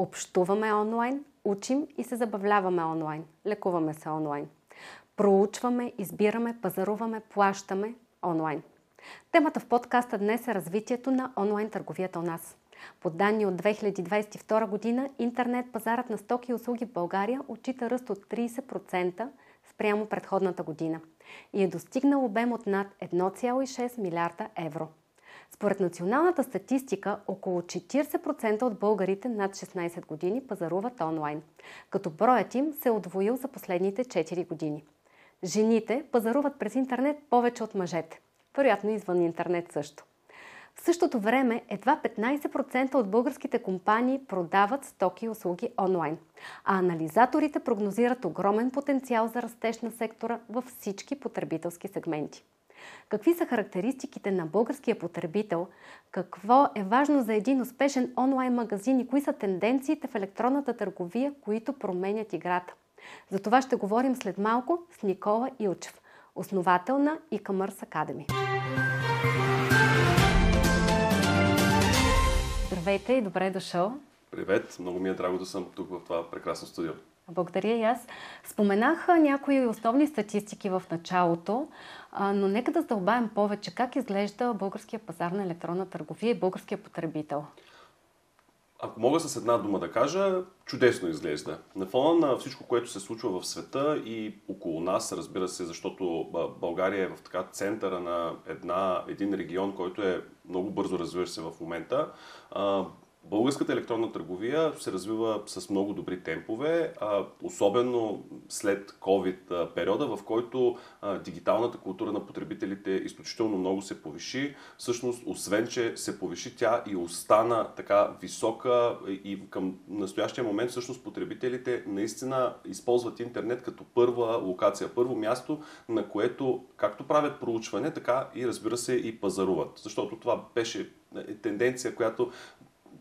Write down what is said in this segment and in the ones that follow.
Общуваме онлайн, учим и се забавляваме онлайн, лекуваме се онлайн. Проучваме, избираме, пазаруваме, плащаме онлайн. Темата в подкаста днес е развитието на онлайн търговията у нас. По данни от 2022 година, интернет пазарът на стоки и услуги в България отчита ръст от 30% спрямо предходната година и е достигнал обем от над 1,6 милиарда евро. Според националната статистика, около 40% от българите над 16 години пазаруват онлайн, като броят им се е удвоил за последните 4 години. Жените пазаруват през интернет повече от мъжете. Вероятно извън интернет също. В същото време едва 15% от българските компании продават стоки и услуги онлайн, а анализаторите прогнозират огромен потенциал за растеж на сектора във всички потребителски сегменти. Какви са характеристиките на българския потребител? Какво е важно за един успешен онлайн магазин и кои са тенденциите в електронната търговия, които променят играта? За това ще говорим след малко с Никола Илчев, основател на e-commerce Academy. Здравейте и добре е дошъл. Привет, много ми е драго да съм тук в това прекрасно студио. Благодаря и аз. Споменах някои основни статистики в началото, но нека да задълбаем повече как изглежда българския пазар на електронна търговия и българския потребител. Ако мога с една дума да кажа, чудесно изглежда. На фона на всичко, което се случва в света и около нас, разбира се, защото България е в така центъра на една, един регион, който е много бързо развиващ се в момента, Българската електронна търговия се развива с много добри темпове, особено след COVID периода, в който дигиталната култура на потребителите изключително много се повиши. Всъщност, освен, че се повиши, тя и остана така висока и към настоящия момент всъщност потребителите наистина използват интернет като първа локация, първо място, на което както правят проучване, така и разбира се и пазаруват. Защото това беше е, тенденция, която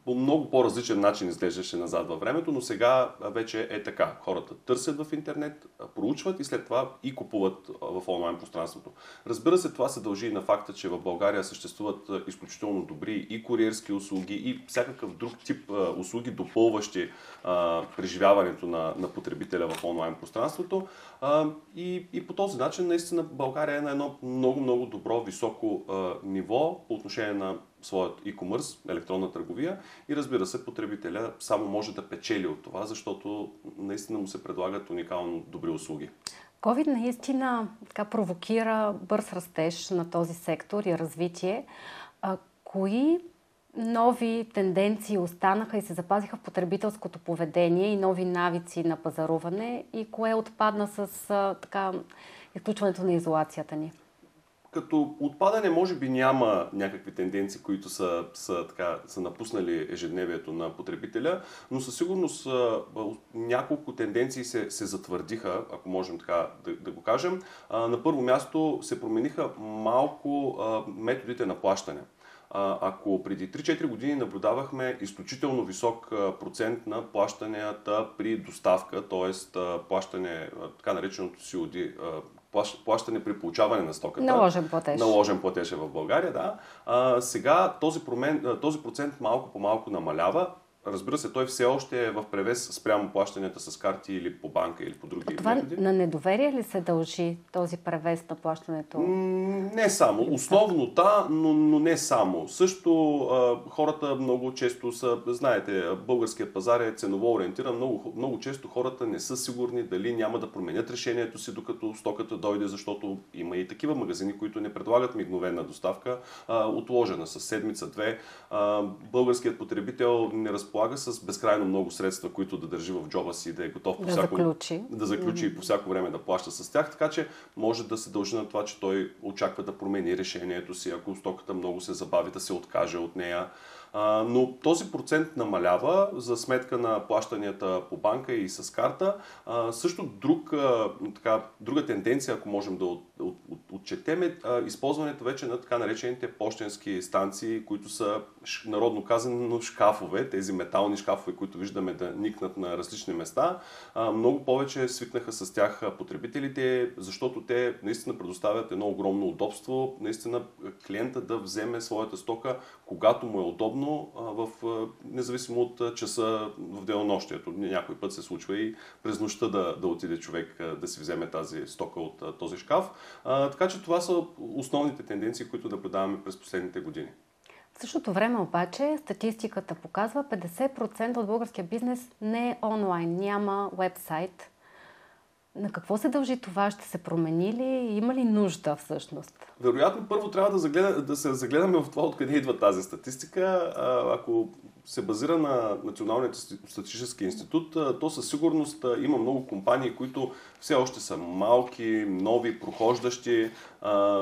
по много по-различен начин изглеждаше назад във времето, но сега вече е така. Хората търсят в интернет, проучват и след това и купуват в онлайн пространството. Разбира се, това се дължи и на факта, че в България съществуват изключително добри и куриерски услуги, и всякакъв друг тип услуги, допълващи преживяването на, на потребителя в онлайн пространството. И, и по този начин наистина България е на едно много-много добро, високо ниво по отношение на своят e-commerce, електронна търговия и разбира се, потребителя само може да печели от това, защото наистина му се предлагат уникално добри услуги. COVID наистина така провокира бърз растеж на този сектор и развитие. А, кои нови тенденции останаха и се запазиха в потребителското поведение и нови навици на пазаруване и кое отпадна с а, така изключването на изолацията ни? Като отпадане може би няма някакви тенденции, които са, са, така, са напуснали ежедневието на потребителя, но със сигурност няколко тенденции се, се затвърдиха, ако можем така да, да го кажем. На първо място се промениха малко методите на плащане. Ако преди 3-4 години наблюдавахме изключително висок процент на плащанията при доставка, т.е. плащане, така нареченото COD, плащане при получаване на стоката. Наложен платеж. Наложен платеж е в България, да. А, сега този, промен, този процент малко по малко намалява. Разбира се, той все още е в превес спрямо плащанията с карти или по банка или по други а това методи. на недоверие ли се дължи този превес на плащането? Не само. Основно да, но, но не само. Също а, хората много често са, знаете, българският пазар е ценово ориентиран. Много, много често хората не са сигурни дали няма да променят решението си, докато стоката дойде, защото има и такива магазини, които не предлагат мигновена доставка, а, отложена с седмица-две. Българският потребител не разполага разполага с безкрайно много средства, които да държи в джоба си, да е готов по да всяко, заключи, да заключи mm-hmm. и по всяко време да плаща с тях, така че може да се дължи на това, че той очаква да промени решението си, ако стоката много се забави, да се откаже от нея. А, но този процент намалява за сметка на плащанията по банка и с карта. А, също друг, а, така, друга тенденция, ако можем да от, от, от, отчетем, е използването вече на така наречените почтенски станции, които са народно казано шкафове, тези метални шкафове, които виждаме да никнат на различни места, много повече свикнаха с тях потребителите, защото те наистина предоставят едно огромно удобство, наистина клиента да вземе своята стока, когато му е удобно, в, независимо от часа в денонощието. Някой път се случва и през нощта да, да отиде човек да си вземе тази стока от този шкаф. Така че това са основните тенденции, които наблюдаваме през последните години. В същото време обаче статистиката показва 50% от българския бизнес не е онлайн, няма вебсайт. На какво се дължи това? Ще се промени ли? Има ли нужда всъщност? Вероятно, първо трябва да, загледа, да се загледаме в това откъде идва тази статистика. Ако се базира на Националният статистически институт, то със сигурност има много компании, които все още са малки, нови, прохождащи.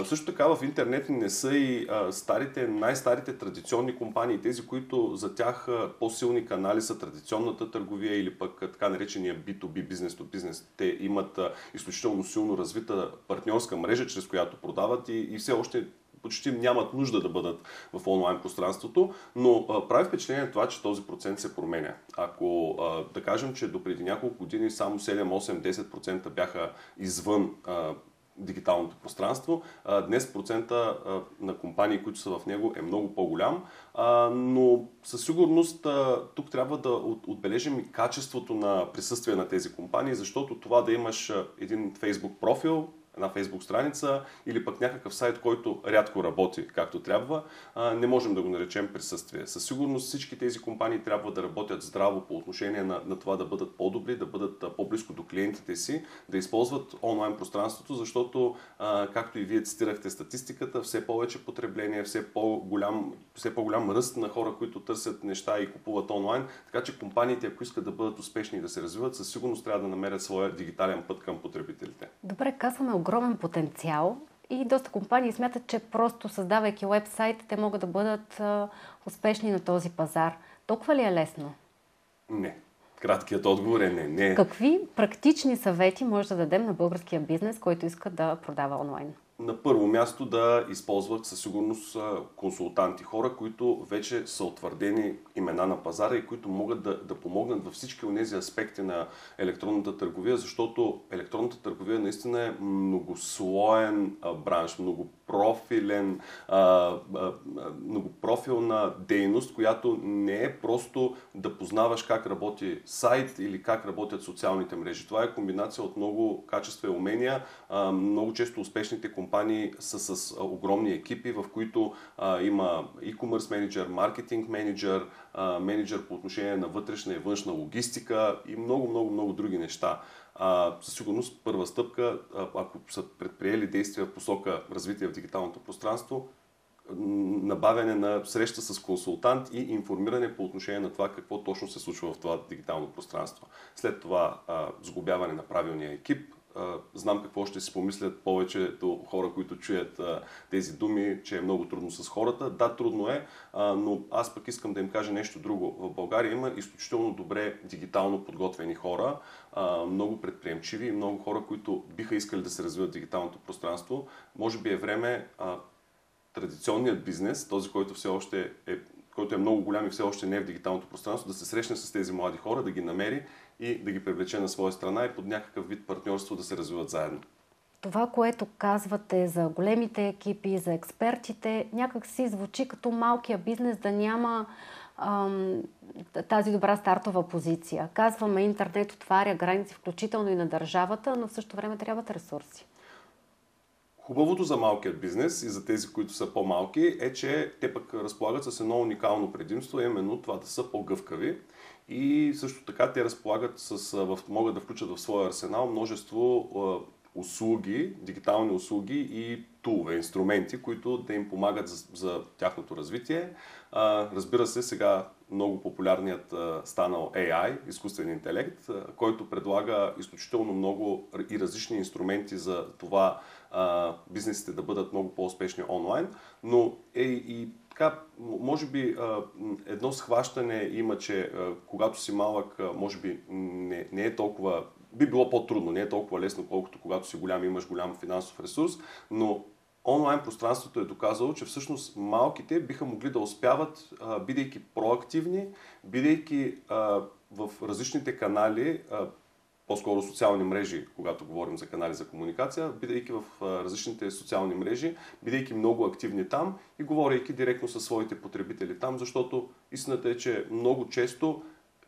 също така в интернет не са и старите, най-старите традиционни компании, тези, които за тях по-силни канали са традиционната търговия или пък така наречения B2B, бизнес to бизнес. Те имат изключително силно развита партньорска мрежа, чрез която продават и, и все още почти нямат нужда да бъдат в онлайн пространството, но а, прави впечатление това, че този процент се променя. Ако а, да кажем, че до преди няколко години само 7, 8, 10% бяха извън а, дигиталното пространство. Днес процента на компании, които са в него е много по-голям, но със сигурност тук трябва да отбележим и качеството на присъствие на тези компании, защото това да имаш един Facebook профил, една фейсбук страница или пък някакъв сайт, който рядко работи както трябва, не можем да го наречем присъствие. Със сигурност всички тези компании трябва да работят здраво по отношение на, на това да бъдат по-добри, да бъдат по-близко до клиентите си, да използват онлайн пространството, защото, както и вие цитирахте статистиката, все повече потребление, все по-голям, все по-голям ръст на хора, които търсят неща и купуват онлайн. Така че компаниите, ако искат да бъдат успешни и да се развиват, със сигурност трябва да намерят своя дигитален път към потребителите. Добре, казваме огромен потенциал и доста компании смятат, че просто създавайки вебсайт, те могат да бъдат а, успешни на този пазар. Толкова ли е лесно? Не. Краткият отговор е не. не. Какви практични съвети може да дадем на българския бизнес, който иска да продава онлайн? На първо място да използват със сигурност консултанти, хора, които вече са утвърдени имена на пазара и които могат да, да помогнат във всички от тези аспекти на електронната търговия, защото електронната търговия наистина е многослоен бранш, много многопрофилен, а, а, многопрофилна дейност, която не е просто да познаваш как работи сайт или как работят социалните мрежи. Това е комбинация от много качества и умения. А, много често успешните компании са с огромни екипи, в които а, има e-commerce менеджер, маркетинг менеджер, менеджер по отношение на вътрешна и външна логистика и много, много, много други неща а, със сигурност първа стъпка, ако са предприели действия в посока развитие в дигиталното пространство, набавяне на среща с консултант и информиране по отношение на това какво точно се случва в това дигитално пространство. След това а, сгубяване на правилния екип, знам какво ще си помислят повечето хора, които чуят тези думи, че е много трудно с хората. Да, трудно е, но аз пък искам да им кажа нещо друго. В България има изключително добре дигитално подготвени хора, много предприемчиви и много хора, които биха искали да се развиват дигиталното пространство. Може би е време традиционният бизнес, този, който все още е който е много голям и все още не е в дигиталното пространство, да се срещне с тези млади хора, да ги намери и да ги привлече на своя страна и под някакъв вид партньорство да се развиват заедно. Това, което казвате за големите екипи, за експертите, някак си звучи като малкия бизнес да няма ам, тази добра стартова позиция. Казваме, интернет отваря граници, включително и на държавата, но в същото време трябват ресурси. Хубавото за малкият бизнес и за тези, които са по-малки, е, че те пък разполагат с едно уникално предимство, именно това да са по-гъвкави. И също така те разполагат с, могат да включат в своя арсенал множество услуги, дигитални услуги и тулове, инструменти, които да им помагат за, за тяхното развитие. Разбира се, сега много популярният станал AI, изкуствен интелект, който предлага изключително много и различни инструменти за това а, бизнесите да бъдат много по-успешни онлайн, но е и така, може би едно схващане има, че когато си малък, може би не, не е толкова би било по-трудно, не е толкова лесно, колкото когато си голям имаш голям финансов ресурс, но онлайн пространството е доказало, че всъщност малките биха могли да успяват, бидейки проактивни, бидейки в различните канали, по-скоро социални мрежи, когато говорим за канали за комуникация, бидейки в различните социални мрежи, бидейки много активни там и говорейки директно със своите потребители там, защото истината е, че много често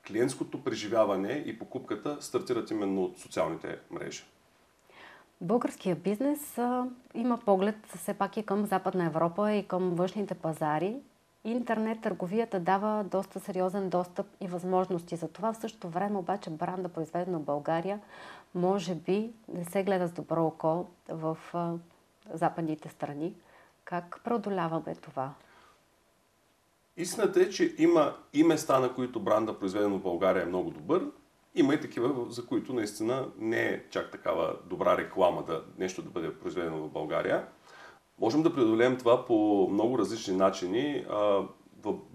клиентското преживяване и покупката стартират именно от социалните мрежи. Българския бизнес а, има поглед все пак и към Западна Европа и към външните пазари. Интернет търговията дава доста сериозен достъп и възможности за това. В същото време обаче бранда, произведена в България, може би не се гледа с добро око в а, западните страни. Как преодоляваме това? Истината е, че има и места, на които бранда, произведен в България, е много добър. Има и такива, за които наистина не е чак такава добра реклама да нещо да бъде произведено в България. Можем да преодолеем това по много различни начини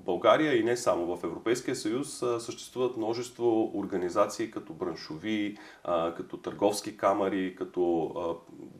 България и не само в Европейския съюз съществуват множество организации като браншови, като търговски камери, като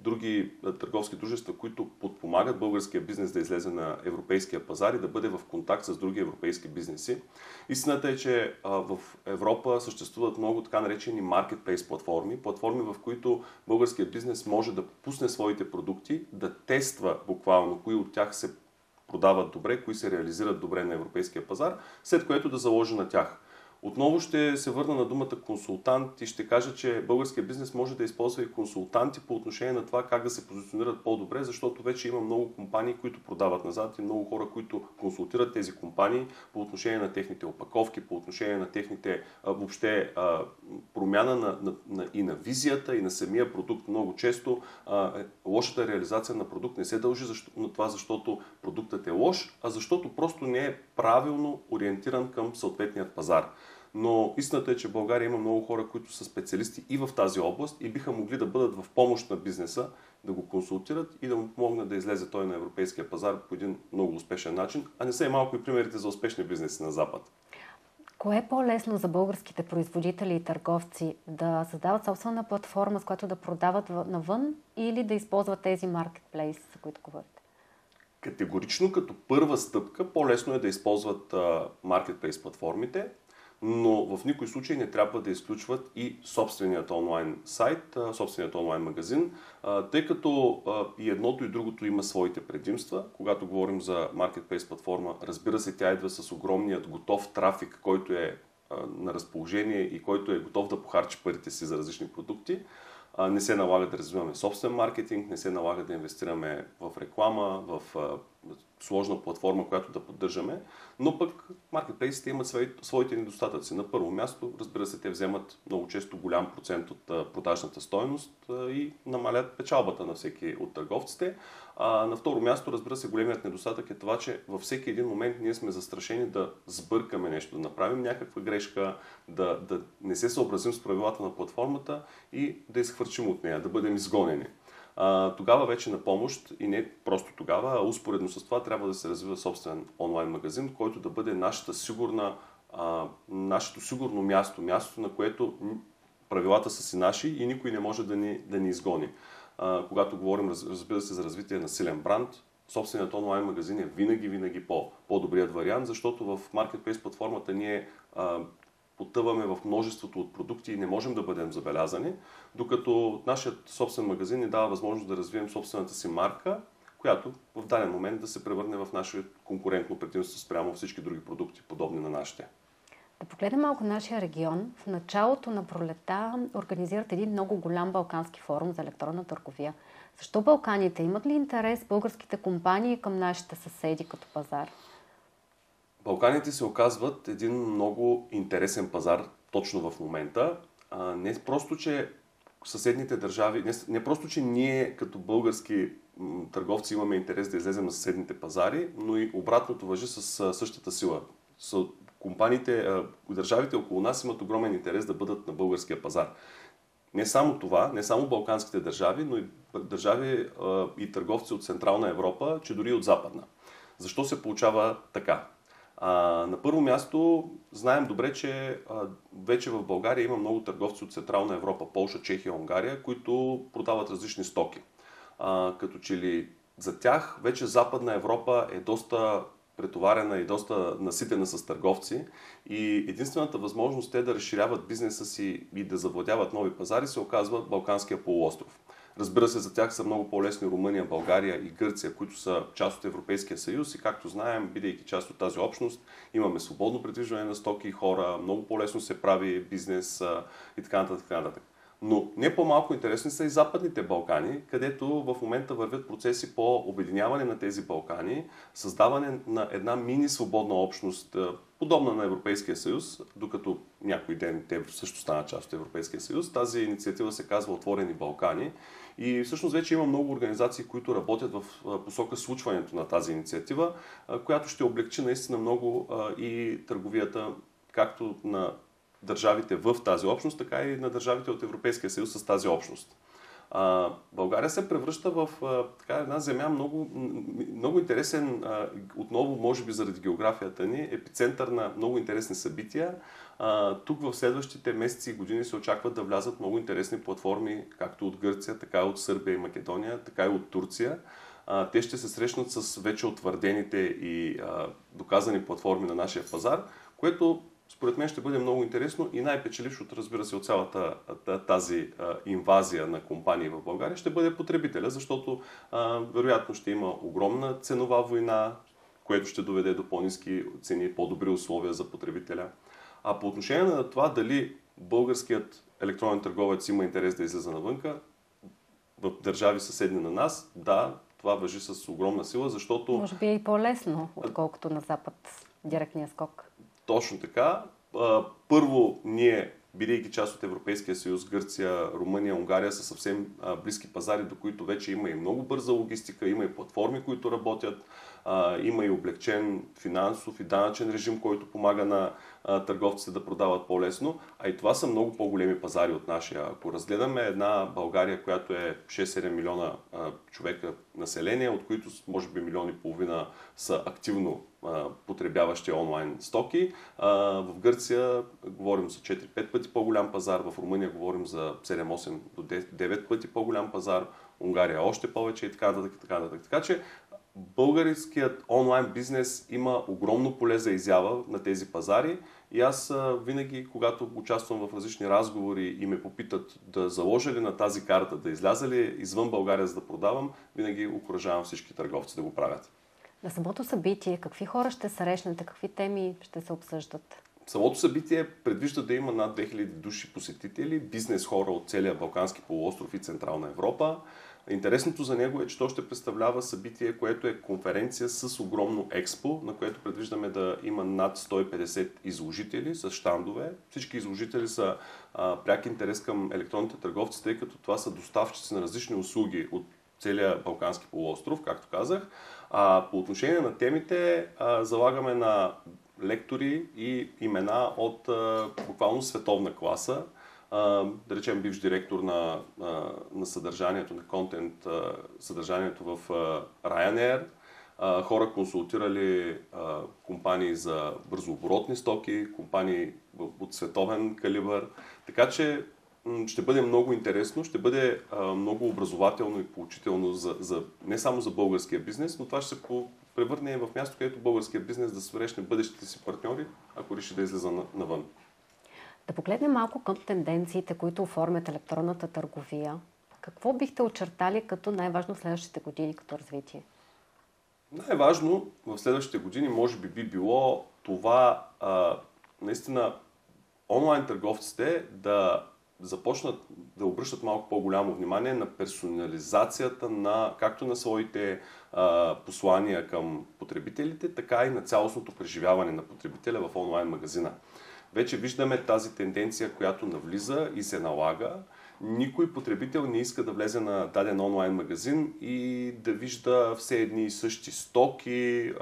други търговски дружества, които подпомагат българския бизнес да излезе на европейския пазар и да бъде в контакт с други европейски бизнеси. Истината е, че в Европа съществуват много така наречени marketplace платформи, платформи в които българският бизнес може да пусне своите продукти, да тества буквално кои от тях се продават добре, кои се реализират добре на европейския пазар, след което да заложи на тях. Отново ще се върна на думата консултант и ще кажа, че българския бизнес може да използва и консултанти по отношение на това как да се позиционират по-добре, защото вече има много компании, които продават назад и много хора, които консултират тези компании по отношение на техните опаковки, по отношение на техните въобще промяна на, на, на, и на визията, и на самия продукт. Много често лошата реализация на продукт не се дължи защо, на това, защото продуктът е лош, а защото просто не е правилно ориентиран към съответният пазар. Но истината е, че в България има много хора, които са специалисти и в тази област и биха могли да бъдат в помощ на бизнеса, да го консултират и да му помогнат да излезе той на европейския пазар по един много успешен начин, а не са и малко и примерите за успешни бизнеси на Запад. Кое е по-лесно за българските производители и търговци да създават собствена платформа, с която да продават навън или да използват тези маркетплейс, за които говорите? Категорично като първа стъпка по-лесно е да използват маркетплейс платформите, но в никой случай не трябва да изключват и собственият онлайн сайт, собственият онлайн магазин, тъй като и едното и другото има своите предимства. Когато говорим за Marketplace платформа, разбира се, тя идва с огромният готов трафик, който е на разположение и който е готов да похарчи парите си за различни продукти. Не се налага да развиваме собствен маркетинг, не се налага да инвестираме в реклама, в сложна платформа, която да поддържаме, но пък маркетплейсите имат своите недостатъци. На първо място, разбира се, те вземат много често голям процент от продажната стоеност и намалят печалбата на всеки от търговците. А на второ място, разбира се, големият недостатък е това, че във всеки един момент ние сме застрашени да сбъркаме нещо, да направим някаква грешка, да, да не се съобразим с правилата на платформата и да изхвърчим от нея, да бъдем изгонени тогава вече на помощ и не просто тогава, а успоредно с това трябва да се развива собствен онлайн магазин, който да бъде нашата сигурна, а, нашето сигурно място, място на което правилата са си наши и никой не може да ни, да ни изгони. А, когато говорим, разбира се, за развитие на силен бранд, собственият онлайн магазин е винаги, винаги по, по-добрият вариант, защото в Marketplace платформата ние а, потъваме в множеството от продукти и не можем да бъдем забелязани, докато нашият собствен магазин ни дава възможност да развием собствената си марка, която в даден момент да се превърне в наше конкурентно предимство спрямо всички други продукти, подобни на нашите. Да погледнем малко нашия регион. В началото на пролета организират един много голям балкански форум за електронна търговия. Защо Балканите? Имат ли интерес българските компании към нашите съседи като пазар? Балканите се оказват един много интересен пазар точно в момента. А, не просто, че съседните държави, не, не просто, че ние като български търговци имаме интерес да излезем на съседните пазари, но и обратното въжи с същата сила. С компаниите, държавите около нас имат огромен интерес да бъдат на българския пазар. Не само това, не само балканските държави, но и държави и търговци от Централна Европа, че дори и от Западна. Защо се получава така? А, на първо място знаем добре, че а, вече в България има много търговци от Централна Европа, Полша, Чехия, Унгария, които продават различни стоки. А, като че ли за тях вече Западна Европа е доста претоварена и доста наситена с търговци и единствената възможност те да разширяват бизнеса си и да завладяват нови пазари се оказва Балканския полуостров. Разбира се, за тях са много по-лесни Румъния, България и Гърция, които са част от Европейския съюз и както знаем, бидейки част от тази общност, имаме свободно предвижване на стоки и хора, много по-лесно се прави бизнес и така нататък. Така нататък. Но не по-малко интересни са и Западните Балкани, където в момента вървят процеси по обединяване на тези Балкани, създаване на една мини свободна общност, подобна на Европейския съюз, докато някой ден те също станат част от Европейския съюз. Тази инициатива се казва Отворени Балкани и всъщност вече има много организации, които работят в посока случването на тази инициатива, която ще облегчи наистина много и търговията както на държавите в тази общност, така и на държавите от Европейския съюз с тази общност. България се превръща в така, една земя много, много интересен, отново може би заради географията ни, епицентър на много интересни събития. Тук в следващите месеци и години се очакват да влязат много интересни платформи, както от Гърция, така и от Сърбия и Македония, така и от Турция. Те ще се срещнат с вече утвърдените и доказани платформи на нашия пазар, което според мен ще бъде много интересно и най-печелившото, разбира се, от цялата тази инвазия на компании в България ще бъде потребителя, защото вероятно ще има огромна ценова война, което ще доведе до по-низки цени, по-добри условия за потребителя. А по отношение на това дали българският електронен търговец има интерес да излезе навънка, в държави съседни на нас, да, това въжи с огромна сила, защото... Може би е и по-лесно, отколкото на Запад директния скок. Точно така. Първо, ние, бидейки част от Европейския съюз, Гърция, Румъния, Унгария са съвсем близки пазари, до които вече има и много бърза логистика, има и платформи, които работят, има и облегчен финансов и данъчен режим, който помага на търговците да продават по-лесно. А и това са много по-големи пазари от нашия. Ако разгледаме една България, която е 6-7 милиона човека население, от които може би милиони и половина са активно потребяващи онлайн стоки. В Гърция говорим за 4-5 пъти по-голям пазар, в Румъния говорим за 7-8 до 9 пъти по-голям пазар, Унгария още повече и така нататък. Така, нататък. така че българският онлайн бизнес има огромно поле за изява на тези пазари и аз винаги, когато участвам в различни разговори и ме попитат да заложа ли на тази карта, да изляза ли извън България за да продавам, винаги окоръжавам всички търговци да го правят. На самото събитие, какви хора ще срещнете, какви теми ще се обсъждат? Самото събитие предвижда да има над 2000 души посетители, бизнес хора от целия Балкански полуостров и Централна Европа. Интересното за него е, че то ще представлява събитие, което е конференция с огромно експо, на което предвиждаме да има над 150 изложители с щандове. Всички изложители са а, пряк интерес към електронните търговци, тъй като това са доставчици на различни услуги от целия Балкански полуостров, както казах. А, по отношение на темите, а, залагаме на лектори и имена от а, буквално световна класа да речем бивш директор на, на съдържанието, на контент, съдържанието в Ryanair, хора консултирали компании за бързооборотни стоки, компании от световен калибър. Така че ще бъде много интересно, ще бъде много образователно и поучително за, за, не само за българския бизнес, но това ще се превърне в място, където българския бизнес да срещне бъдещите си партньори, ако реши да излиза навън. Да погледнем малко към тенденциите, които оформят електронната търговия. Какво бихте очертали като най-важно в следващите години като развитие? Най-важно в следващите години може би би било това а, наистина онлайн търговците да започнат да обръщат малко по-голямо внимание на персонализацията на както на своите а, послания към потребителите, така и на цялостното преживяване на потребителя в онлайн магазина. Вече виждаме тази тенденция, която навлиза и се налага. Никой потребител не иска да влезе на даден онлайн магазин и да вижда все едни и същи стоки,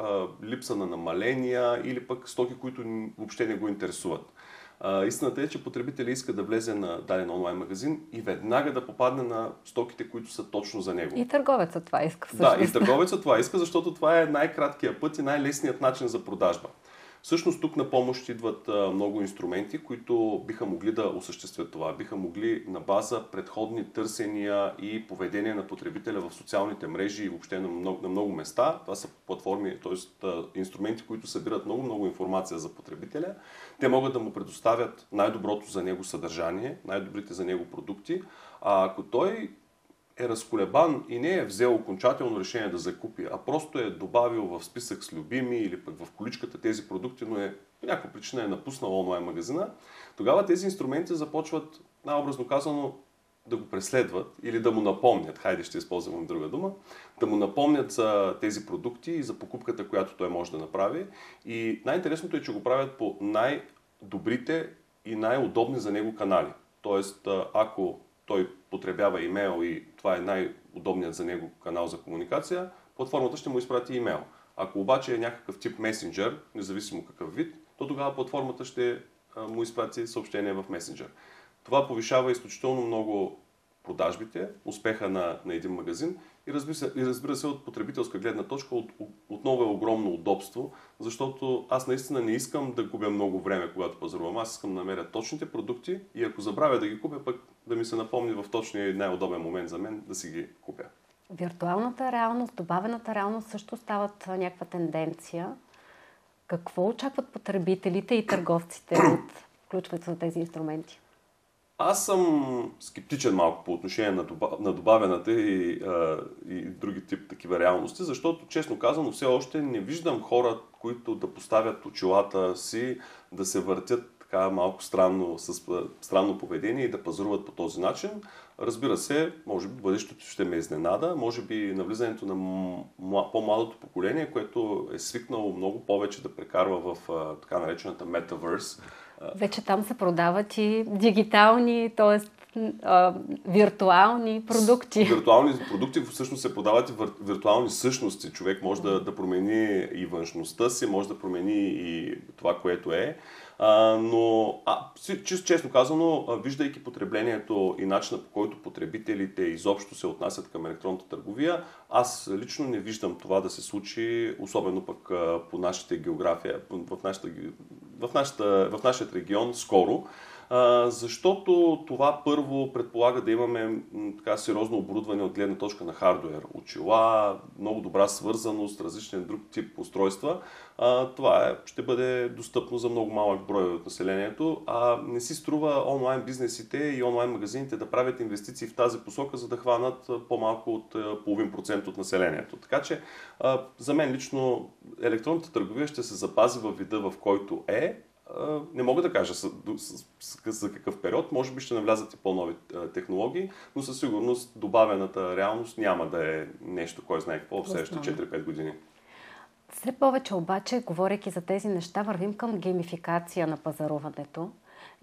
липса на намаления или пък стоки, които въобще не го интересуват. истината е, че потребителя иска да влезе на даден онлайн магазин и веднага да попадне на стоките, които са точно за него. И търговецът това иска. Всъщност. Да, и търговецът това иска, защото това е най-краткият път и най-лесният начин за продажба. Всъщност тук на помощ идват много инструменти, които биха могли да осъществят това. Биха могли на база предходни търсения и поведение на потребителя в социалните мрежи и въобще на много, на много места. Това са платформи, т.е. инструменти, които събират много-много информация за потребителя. Те могат да му предоставят най-доброто за него съдържание, най-добрите за него продукти. А ако той е разколебан и не е взел окончателно решение да закупи, а просто е добавил в списък с любими или пък в количката тези продукти, но е по някаква причина е напуснал онлайн магазина, тогава тези инструменти започват, най-образно казано, да го преследват или да му напомнят, хайде ще използвам друга дума, да му напомнят за тези продукти и за покупката, която той може да направи. И най-интересното е, че го правят по най-добрите и най-удобни за него канали. Тоест, ако той потребява имейл и това е най-удобният за него канал за комуникация, платформата ще му изпрати имейл. Ако обаче е някакъв тип месенджер, независимо какъв вид, то тогава платформата ще му изпрати съобщение в месенджер. Това повишава изключително много продажбите, успеха на, на един магазин и разбира, се, и разбира се от потребителска гледна точка от, отново е огромно удобство, защото аз наистина не искам да губя много време, когато пазарувам. Аз искам да намеря точните продукти и ако забравя да ги купя, пък да ми се напомни в точния и най-удобен момент за мен да си ги купя. Виртуалната реалност, добавената реалност също стават някаква тенденция. Какво очакват потребителите и търговците от включването на тези инструменти? Аз съм скептичен малко по отношение на, на добавената и, а, и други тип такива реалности, защото, честно казано, все още не виждам хора, които да поставят очилата си, да се въртят така малко странно, с странно поведение и да пазаруват по този начин. Разбира се, може би бъдещето ще ме изненада, може би навлизането на по-младото поколение, което е свикнало много повече да прекарва в така наречената Metaverse, вече там се продават и дигитални, т.е. виртуални продукти. Виртуални продукти всъщност се продават и виртуални същности. Човек може да, да промени и външността си, може да промени и това, което е. А, но, а, чисто честно казано, виждайки потреблението и начина по който потребителите изобщо се отнасят към електронната търговия, аз лично не виждам това да се случи, особено пък по нашата география, в, нашата, в, нашата, в нашия регион скоро защото това първо предполага да имаме така сериозно оборудване от гледна точка на хардуер. Очила, много добра свързаност, различен друг тип устройства. Това е, ще бъде достъпно за много малък брой от населението. А не си струва онлайн бизнесите и онлайн магазините да правят инвестиции в тази посока, за да хванат по-малко от половин процент от населението. Така че за мен лично електронната търговия ще се запази във вида, в който е, не мога да кажа за какъв период. Може би ще навлязат и по-нови технологии, но със сигурност добавената реалност няма да е нещо, кой знае какво в следващите 4-5 години. Все повече обаче, говоряки за тези неща, вървим към геймификация на пазаруването.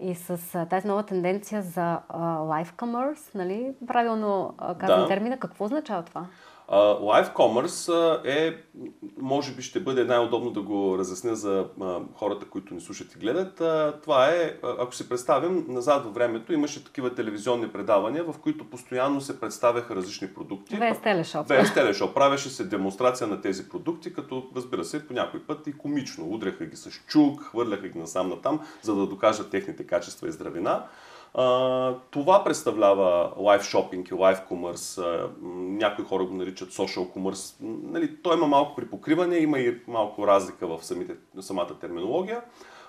И с тази нова тенденция за uh, live commerce, нали? Правилно казвам да. термина, какво означава това? Live Commerce е, може би ще бъде най-удобно да го разясня за хората, които ни слушат и гледат. Това е, ако се представим, назад във времето имаше такива телевизионни предавания, в които постоянно се представяха различни продукти. Без телешоп. Без телешоп. Правеше се демонстрация на тези продукти, като разбира се, по някой път и комично. Удряха ги с чук, хвърляха ги насам натам, за да докажат техните качества и здравина. Това представлява лайв шопинг и лайв комърс. Някои хора го наричат social commerce. Нали, той има малко припокриване, има и малко разлика в самите, самата терминология.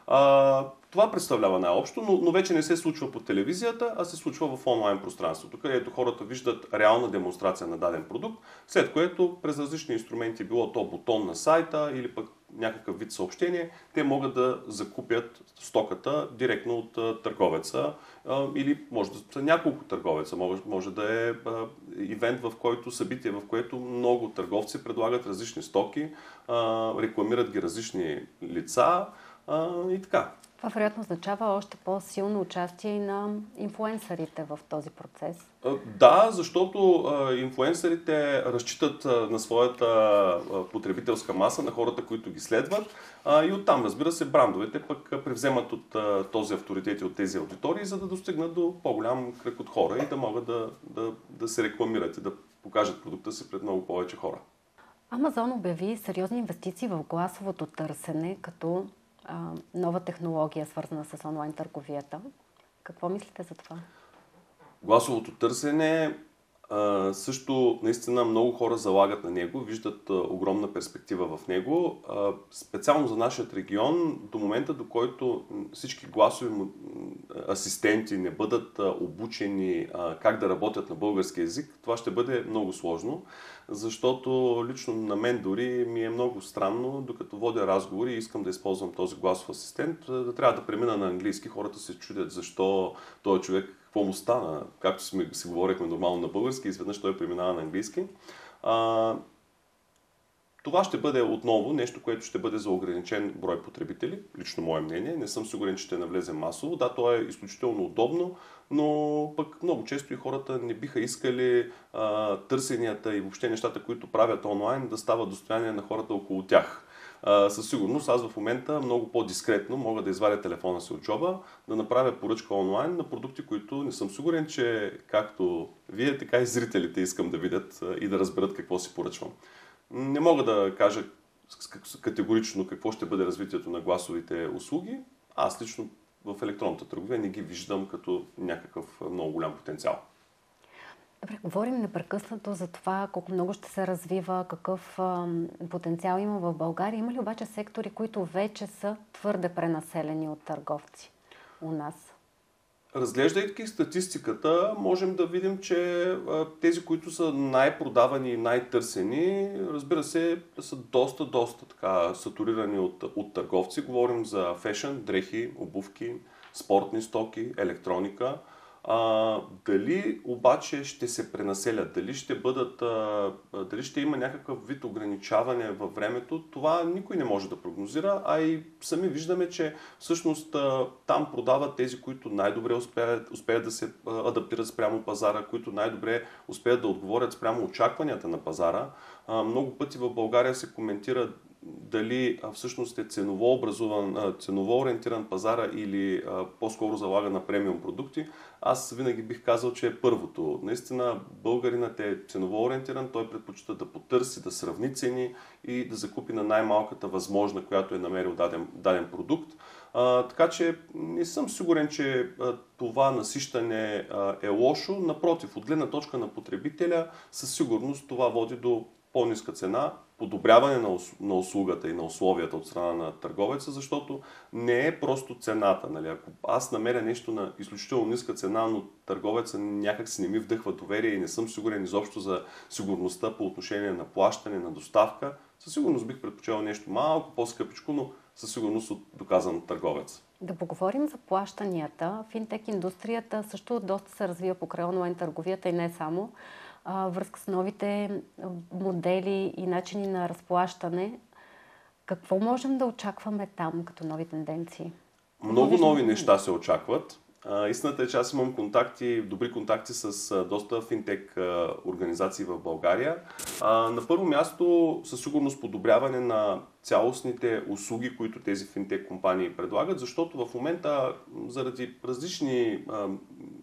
А, това представлява най-общо, но, но вече не се случва по телевизията, а се случва в онлайн пространството, където хората виждат реална демонстрация на даден продукт, след което през различни инструменти, било то бутон на сайта или пък някакъв вид съобщение, те могат да закупят стоката директно от търговеца или може да са няколко търговеца. Може, може да е ивент, в който събитие, в което много търговци предлагат различни стоки, рекламират ги различни лица и така. Това вероятно означава още по-силно участие и на инфуенсърите в този процес. Да, защото инфуенсърите разчитат на своята потребителска маса, на хората, които ги следват. И оттам, разбира се, брандовете пък превземат от този авторитет и от тези аудитории, за да достигнат до по-голям кръг от хора и да могат да, да, да се рекламират и да покажат продукта си пред много повече хора. Амазон обяви сериозни инвестиции в гласовото търсене, като а, нова технология, свързана с онлайн търговията. Какво мислите за това? Гласовото търсене също наистина много хора залагат на него, виждат а, огромна перспектива в него. А, специално за нашия регион, до момента до който всички гласови асистенти не бъдат а, обучени а, как да работят на български язик, това ще бъде много сложно, защото лично на мен дори ми е много странно, докато водя разговори и искам да използвам този гласов асистент, да трябва да премина на английски. Хората се чудят защо този човек какво му стана, както си, си говорихме нормално на български, изведнъж той преминава на английски. А, това ще бъде отново нещо, което ще бъде за ограничен брой потребители, лично мое мнение. Не съм сигурен, че ще навлезе масово. Да, то е изключително удобно, но пък много често и хората не биха искали а, търсенията и въобще нещата, които правят онлайн, да стават достояние на хората около тях със сигурност аз в момента много по-дискретно мога да извадя телефона си от джоба, да направя поръчка онлайн на продукти, които не съм сигурен, че както вие, така и зрителите искам да видят и да разберат какво си поръчвам. Не мога да кажа категорично какво ще бъде развитието на гласовите услуги. Аз лично в електронната търговия не ги виждам като някакъв много голям потенциал. Добре, говорим непрекъснато за това колко много ще се развива, какъв потенциал има в България. Има ли обаче сектори, които вече са твърде пренаселени от търговци у нас? Разглеждайки статистиката, можем да видим, че тези, които са най-продавани и най-търсени, разбира се, са доста, доста така сатурирани от, от търговци. Говорим за фешън, дрехи, обувки, спортни стоки, електроника – а, дали обаче ще се пренаселят, дали ще бъдат, а, дали ще има някакъв вид ограничаване във времето, това никой не може да прогнозира, а и сами виждаме, че всъщност а, там продават тези, които най-добре успеят, успеят да се адаптират спрямо пазара, които най-добре успеят да отговорят спрямо очакванията на пазара. А, много пъти в България се коментира дали а, всъщност е ценово образуван, а, ценово ориентиран пазара или а, по-скоро залага на премиум продукти, аз винаги бих казал, че е първото. Наистина българинът е ценово ориентиран, той предпочита да потърси, да сравни цени и да закупи на най-малката възможна, която е намерил даден, даден продукт. А, така че не съм сигурен, че а, това насищане а, е лошо. Напротив, от гледна точка на потребителя, със сигурност това води до по-ниска цена, подобряване на, услугата и на условията от страна на търговеца, защото не е просто цената. Нали? Ако аз намеря нещо на изключително ниска цена, но търговеца някак си не ми вдъхва доверие и не съм сигурен изобщо за сигурността по отношение на плащане, на доставка, със сигурност бих предпочел нещо малко по-скъпичко, но със сигурност от доказан търговец. Да поговорим за плащанията. Финтек индустрията също доста се развива покрай онлайн търговията и не само а, връзка с новите модели и начини на разплащане. Какво можем да очакваме там като нови тенденции? Много нови неща се очакват. Истината е, че аз имам контакти, добри контакти с доста финтек организации в България. На първо място, със сигурност подобряване на цялостните услуги, които тези финтек компании предлагат, защото в момента заради различни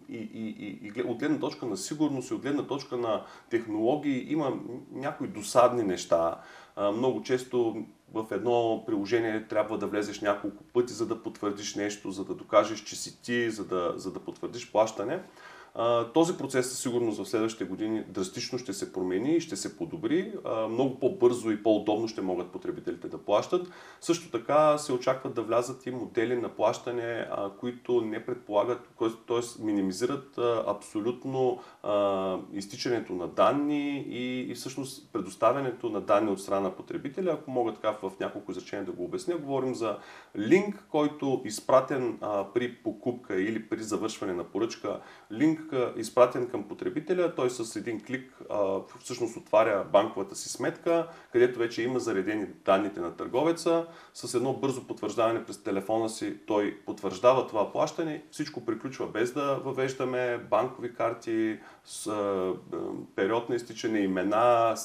и, и, и, и от гледна точка на сигурност и от гледна точка на технологии има някои досадни неща. Много често в едно приложение трябва да влезеш няколко пъти, за да потвърдиш нещо, за да докажеш, че си ти, за да, за да потвърдиш плащане. Този процес със сигурност в следващите години драстично ще се промени и ще се подобри. Много по-бързо и по-удобно ще могат потребителите да плащат. Също така се очакват да влязат и модели на плащане, които не предполагат, т.е. минимизират абсолютно изтичането на данни и, всъщност предоставянето на данни от страна на потребителя. Ако мога така в няколко изречения да го обясня, говорим за линк, който изпратен при покупка или при завършване на поръчка, линк изпратен към потребителя, той с един клик а, всъщност отваря банковата си сметка, където вече има заредени данните на търговеца. С едно бързо потвърждаване през телефона си той потвърждава това плащане. Всичко приключва без да въвеждаме банкови карти, с а, период на изтичане, имена,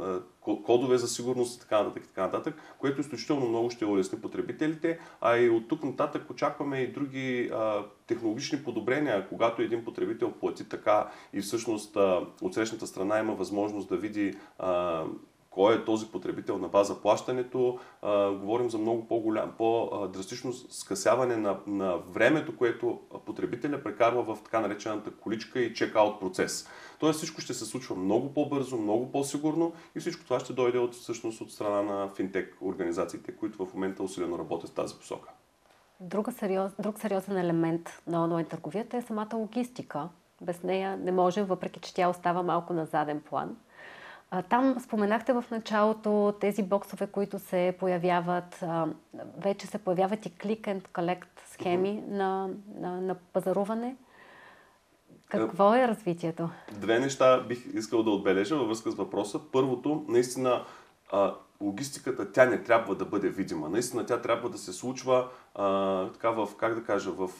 а, кодове за сигурност и така нататък, така нататък, което изключително много ще улесни потребителите, а и от тук нататък очакваме и други а, технологични подобрения, когато един потребител плати така и всъщност а, от срещната страна има възможност да види а, кой е този потребител на база плащането. А, говорим за много по-голям, по-драстично скъсяване на, на времето, което потребителя прекарва в така наречената количка и чекаут процес. Тоест всичко ще се случва много по-бързо, много по-сигурно и всичко това ще дойде от, всъщност от страна на финтек организациите, които в момента усилено работят в тази посока. Друга сериоз, друг сериозен елемент на онлайн търговията е самата логистика. Без нея не можем, въпреки че тя остава малко на заден план. Там споменахте в началото тези боксове, които се появяват. Вече се появяват и click and collect схеми mm-hmm. на, на, на пазаруване. Какво е развитието? Две неща бих искал да отбележа във връзка с въпроса. Първото, наистина логистиката, тя не трябва да бъде видима. Наистина тя трябва да се случва а, така в, как да кажа, в,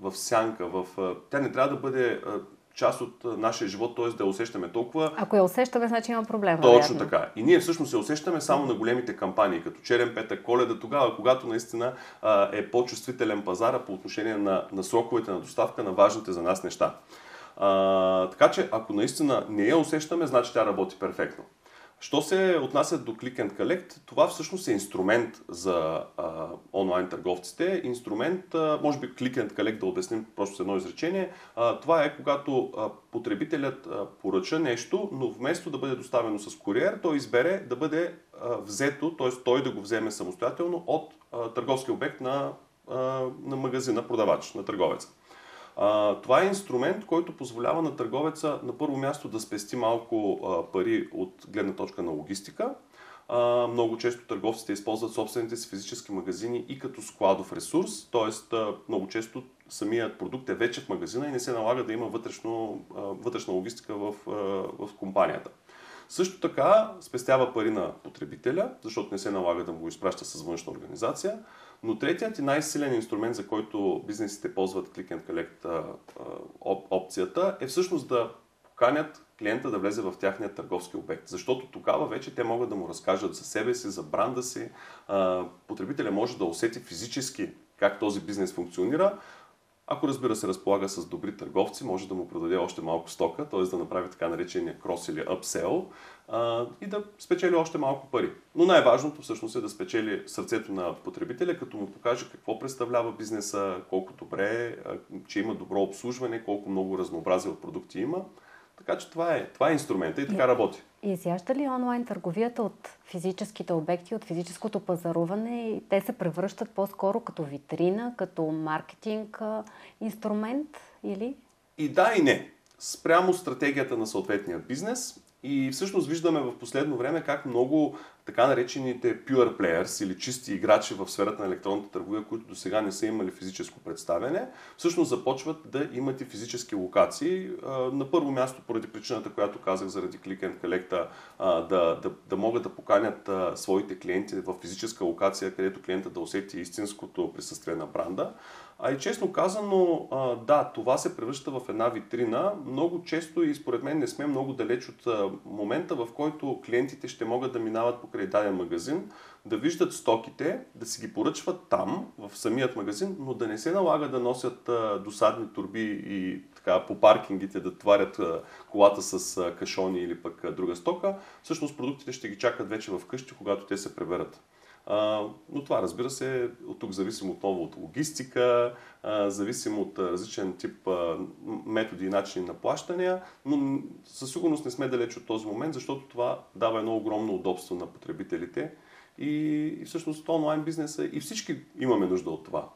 в сянка, в, тя не трябва да бъде а, част от нашия живот, т.е. да я усещаме толкова. Ако я усещаме, значи има проблем. Точно вероятно. така. И ние всъщност се усещаме само на големите кампании, като Черен петък, Коледа, тогава, когато наистина а, е по-чувствителен пазара по отношение на, на сроковете на доставка на важните за нас неща. А, така че, ако наистина не я усещаме, значи тя работи перфектно. Що се отнася до Click and Collect, това всъщност е инструмент за а, онлайн търговците. Инструмент, а, може би Click and Collect да обясним просто с едно изречение. А, това е когато а, потребителят а, поръча нещо, но вместо да бъде доставено с куриер, той избере да бъде а, взето, т.е. той да го вземе самостоятелно от а, търговски обект на, а, на магазина, продавач, на търговеца. Това е инструмент, който позволява на търговеца на първо място да спести малко пари от гледна точка на логистика. Много често търговците използват собствените си физически магазини и като складов ресурс, т.е. много често самият продукт е вече в магазина и не се налага да има вътрешно, вътрешна логистика в, в компанията. Също така спестява пари на потребителя, защото не се налага да му го изпраща с външна организация. Но третият и най-силен инструмент, за който бизнесите ползват Click and Collect а, опцията, е всъщност да поканят клиента да влезе в тяхния търговски обект. Защото тогава вече те могат да му разкажат за себе си, за бранда си. Потребителя може да усети физически как този бизнес функционира, ако разбира се разполага с добри търговци, може да му продаде още малко стока, т.е. да направи така наречения крос или upsell а, и да спечели още малко пари. Но най-важното всъщност е да спечели сърцето на потребителя, като му покаже какво представлява бизнеса, колко добре е, че има добро обслужване, колко много разнообразие от продукти има. Така че това е, това е инструмента и така работи. Изяжда ли онлайн търговията от физическите обекти, от физическото пазаруване и те се превръщат по-скоро като витрина, като маркетинг инструмент или? И да и не. Спрямо стратегията на съответния бизнес и всъщност виждаме в последно време как много така наречените pure players или чисти играчи в сферата на електронната търговия, които до сега не са имали физическо представяне, всъщност започват да имат и физически локации. На първо място, поради причината, която казах, заради Click and Collect, да, да, да могат да поканят своите клиенти в физическа локация, където клиента да усети истинското присъствие на бранда. А и честно казано, да, това се превръща в една витрина. Много често и според мен не сме много далеч от момента, в който клиентите ще могат да минават покрай даден магазин, да виждат стоките, да си ги поръчват там, в самият магазин, но да не се налага да носят досадни турби и така по паркингите да тварят колата с кашони или пък друга стока. Всъщност продуктите ще ги чакат вече в къщи, когато те се преберат. Но това, разбира се, от тук зависим отново от логистика, зависим от различен тип методи и начини на плащания, но със сигурност не сме далеч от този момент, защото това дава едно огромно удобство на потребителите и всъщност онлайн бизнеса и всички имаме нужда от това.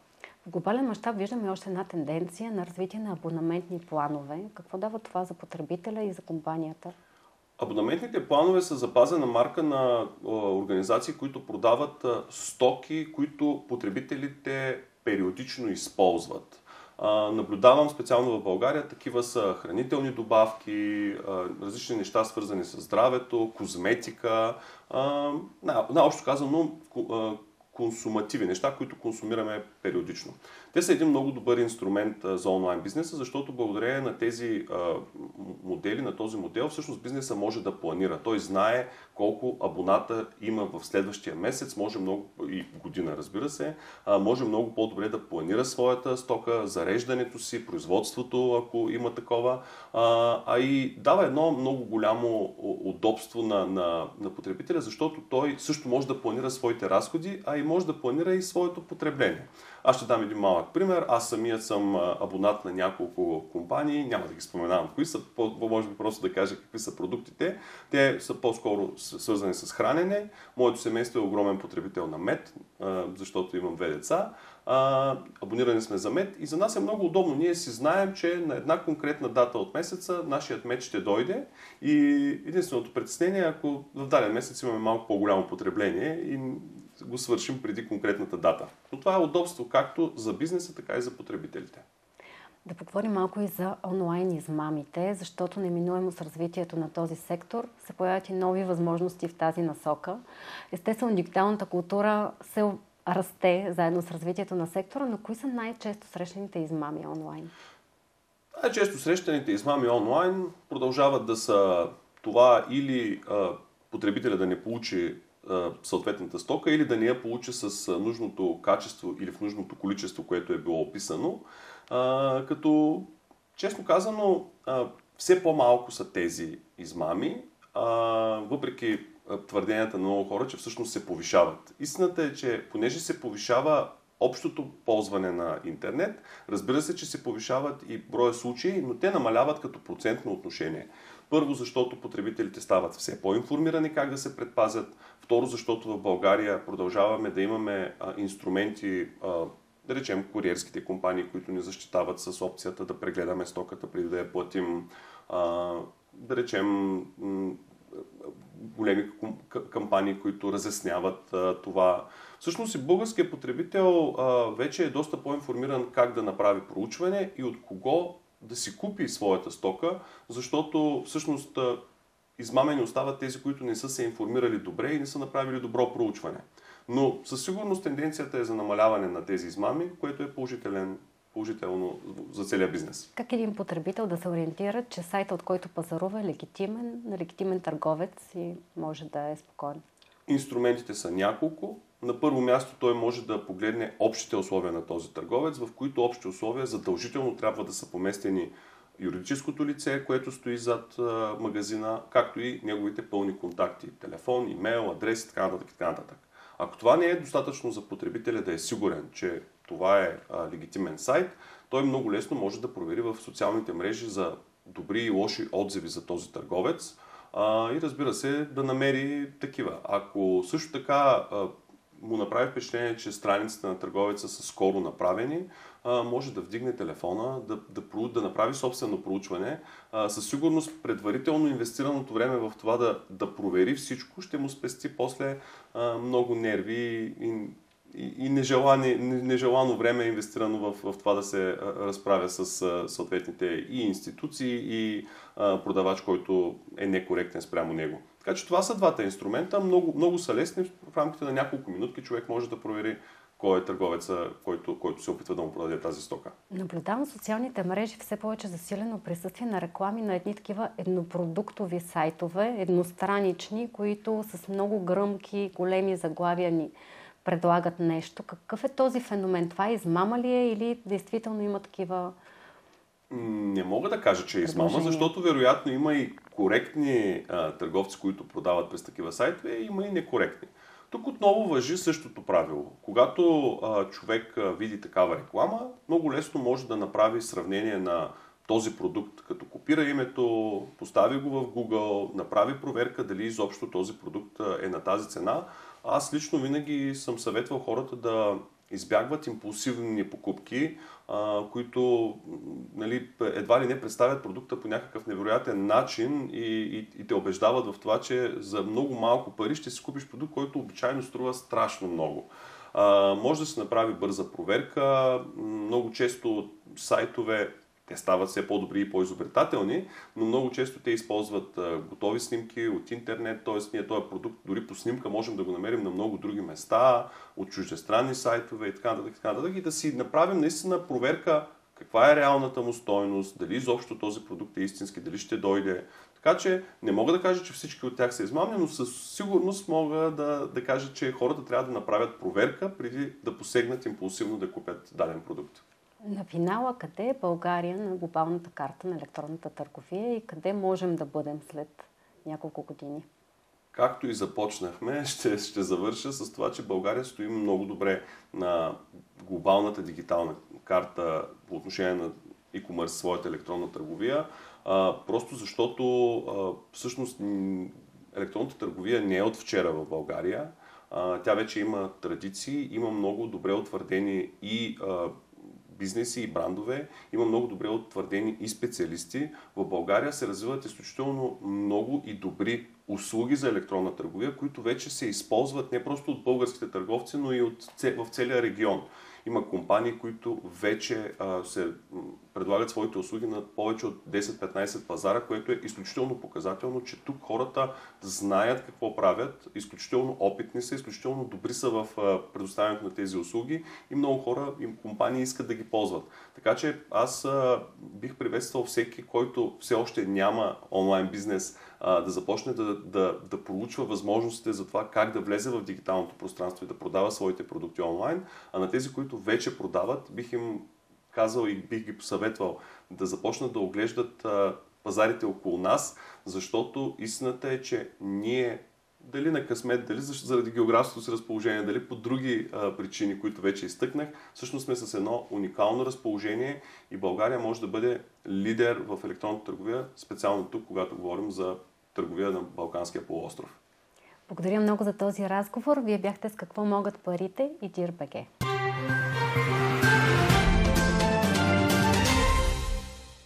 В глобален мащаб виждаме още една тенденция на развитие на абонаментни планове. Какво дава това за потребителя и за компанията? Абонаментните планове са запазена марка на организации, които продават стоки, които потребителите периодично използват. Наблюдавам специално в България, такива са хранителни добавки, различни неща свързани с здравето, козметика, наобщо казано консумативи, неща, които консумираме периодично. Те са един много добър инструмент за онлайн бизнеса, защото благодарение на тези модели, на този модел, всъщност бизнеса може да планира. Той знае колко абоната има в следващия месец, може много и година, разбира се, може много по-добре да планира своята стока, зареждането си, производството, ако има такова, а и дава едно много голямо удобство на, на, на потребителя, защото той също може да планира своите разходи, а и може да планира и своето потребление. Аз ще дам един малък пример. Аз самият съм абонат на няколко компании, няма да ги споменавам кои са, може би просто да кажа какви са продуктите. Те са по-скоро свързани с хранене. Моето семейство е огромен потребител на мед, защото имам две деца. Абонирани сме за мед и за нас е много удобно. Ние си знаем, че на една конкретна дата от месеца нашият мед ще дойде и единственото притеснение е ако в даден месец имаме малко по-голямо потребление и го свършим преди конкретната дата. Но това е удобство както за бизнеса, така и за потребителите. Да поговорим малко и за онлайн измамите, защото неминуемо с развитието на този сектор се появяват и нови възможности в тази насока. Естествено, дигиталната култура се расте заедно с развитието на сектора, но кои са най-често срещаните измами онлайн? Най-често срещаните измами онлайн продължават да са това или а, потребителя да не получи съответната стока или да не я получи с нужното качество или в нужното количество, което е било описано. А, като, честно казано, а, все по-малко са тези измами, а, въпреки твърденията на много хора, че всъщност се повишават. Истината е, че понеже се повишава общото ползване на интернет, разбира се, че се повишават и броя случаи, но те намаляват като процентно отношение. Първо, защото потребителите стават все по-информирани как да се предпазят. Второ, защото в България продължаваме да имаме а, инструменти, а, да речем куриерските компании, които ни защитават с опцията да прегледаме стоката преди да я платим. А, да речем големи кампании, които разясняват това. Всъщност и българският потребител вече е доста по-информиран как да направи проучване и от кого да си купи своята стока, защото всъщност измамени остават тези, които не са се информирали добре и не са направили добро проучване. Но със сигурност тенденцията е за намаляване на тези измами, което е положителен, положително за целия бизнес. Как един потребител да се ориентира, че сайта, от който пазарува е легитимен, легитимен търговец и може да е спокоен? Инструментите са няколко. На първо място той може да погледне общите условия на този търговец, в които общи условия задължително трябва да са поместени юридическото лице, което стои зад магазина, както и неговите пълни контакти, телефон, имейл, адрес и. Така нататък. Ако това не е достатъчно за потребителя да е сигурен, че това е а, легитимен сайт, той много лесно може да провери в социалните мрежи за добри и лоши отзиви за този търговец а, и разбира се да намери такива. Ако също така а, му направи впечатление, че страниците на търговеца са скоро направени, а, може да вдигне телефона, да, да, да направи собствено проучване. А, със сигурност предварително инвестираното време в това да, да провери всичко ще му спести после а, много нерви и, и, и нежелани, нежелано време е инвестирано в, в това да се разправя с съответните и институции и а, продавач, който е некоректен спрямо него. Така че това са двата инструмента. Много, много са лесни. В рамките на няколко минутки човек може да провери кой е търговеца, който, който се опитва да му продаде тази стока. Наблюдавам социалните мрежи все повече засилено присъствие на реклами на едни такива еднопродуктови сайтове, едностранични, които с много гръмки, големи заглавия ни предлагат нещо. Какъв е този феномен? Това измама ли е или действително има такива не мога да кажа, че е измама, защото вероятно има и коректни а, търговци, които продават през такива сайтове, има и некоректни. Тук отново въжи същото правило. Когато а, човек а, види такава реклама, много лесно може да направи сравнение на този продукт, като копира името, постави го в Google, направи проверка дали изобщо този продукт е на тази цена. Аз лично винаги съм съветвал хората да избягват импулсивни покупки, а, които нали, едва ли не представят продукта по някакъв невероятен начин и, и, и те убеждават в това, че за много малко пари ще си купиш продукт, който обичайно струва страшно много. А, може да се направи бърза проверка. Много често сайтове те стават все по-добри и по-изобретателни, но много често те използват готови снимки от интернет, т.е. ние този продукт дори по снимка можем да го намерим на много други места, от чуждестранни сайтове и така нататък, така нататък, и да си направим наистина проверка каква е реалната му стойност, дали изобщо този продукт е истински, дали ще дойде. Така че не мога да кажа, че всички от тях са измамни, но със сигурност мога да, да кажа, че хората трябва да направят проверка преди да посегнат импулсивно да купят даден продукт. На финала, къде е България на глобалната карта на електронната търговия и къде можем да бъдем след няколко години? Както и започнахме, ще, ще завърша с това, че България стои много добре на глобалната дигитална карта по отношение на e-commerce, своята електронна търговия, а, просто защото а, всъщност електронната търговия не е от вчера в България. А, тя вече има традиции, има много добре утвърдени и а, бизнеси и брандове, има много добре утвърдени и специалисти. В България се развиват изключително много и добри услуги за електронна търговия, които вече се използват не просто от българските търговци, но и от, в целия регион. Има компании, които вече а, се предлагат своите услуги на повече от 10-15 пазара, което е изключително показателно, че тук хората знаят какво правят, изключително опитни са, изключително добри са в предоставянето на тези услуги и много хора и компании искат да ги ползват. Така че аз бих приветствал всеки, който все още няма онлайн бизнес, да започне да, да, да проучва възможностите за това как да влезе в дигиталното пространство и да продава своите продукти онлайн, а на тези, които вече продават, бих им казал и бих ги посъветвал да започнат да оглеждат пазарите около нас, защото истината е, че ние дали на късмет, дали заради географското си разположение, дали по други а, причини, които вече изтъкнах, всъщност сме с едно уникално разположение и България може да бъде лидер в електронната търговия, специално тук, когато говорим за търговия на Балканския полуостров. Благодаря много за този разговор. Вие бяхте с какво могат парите и DIRBG.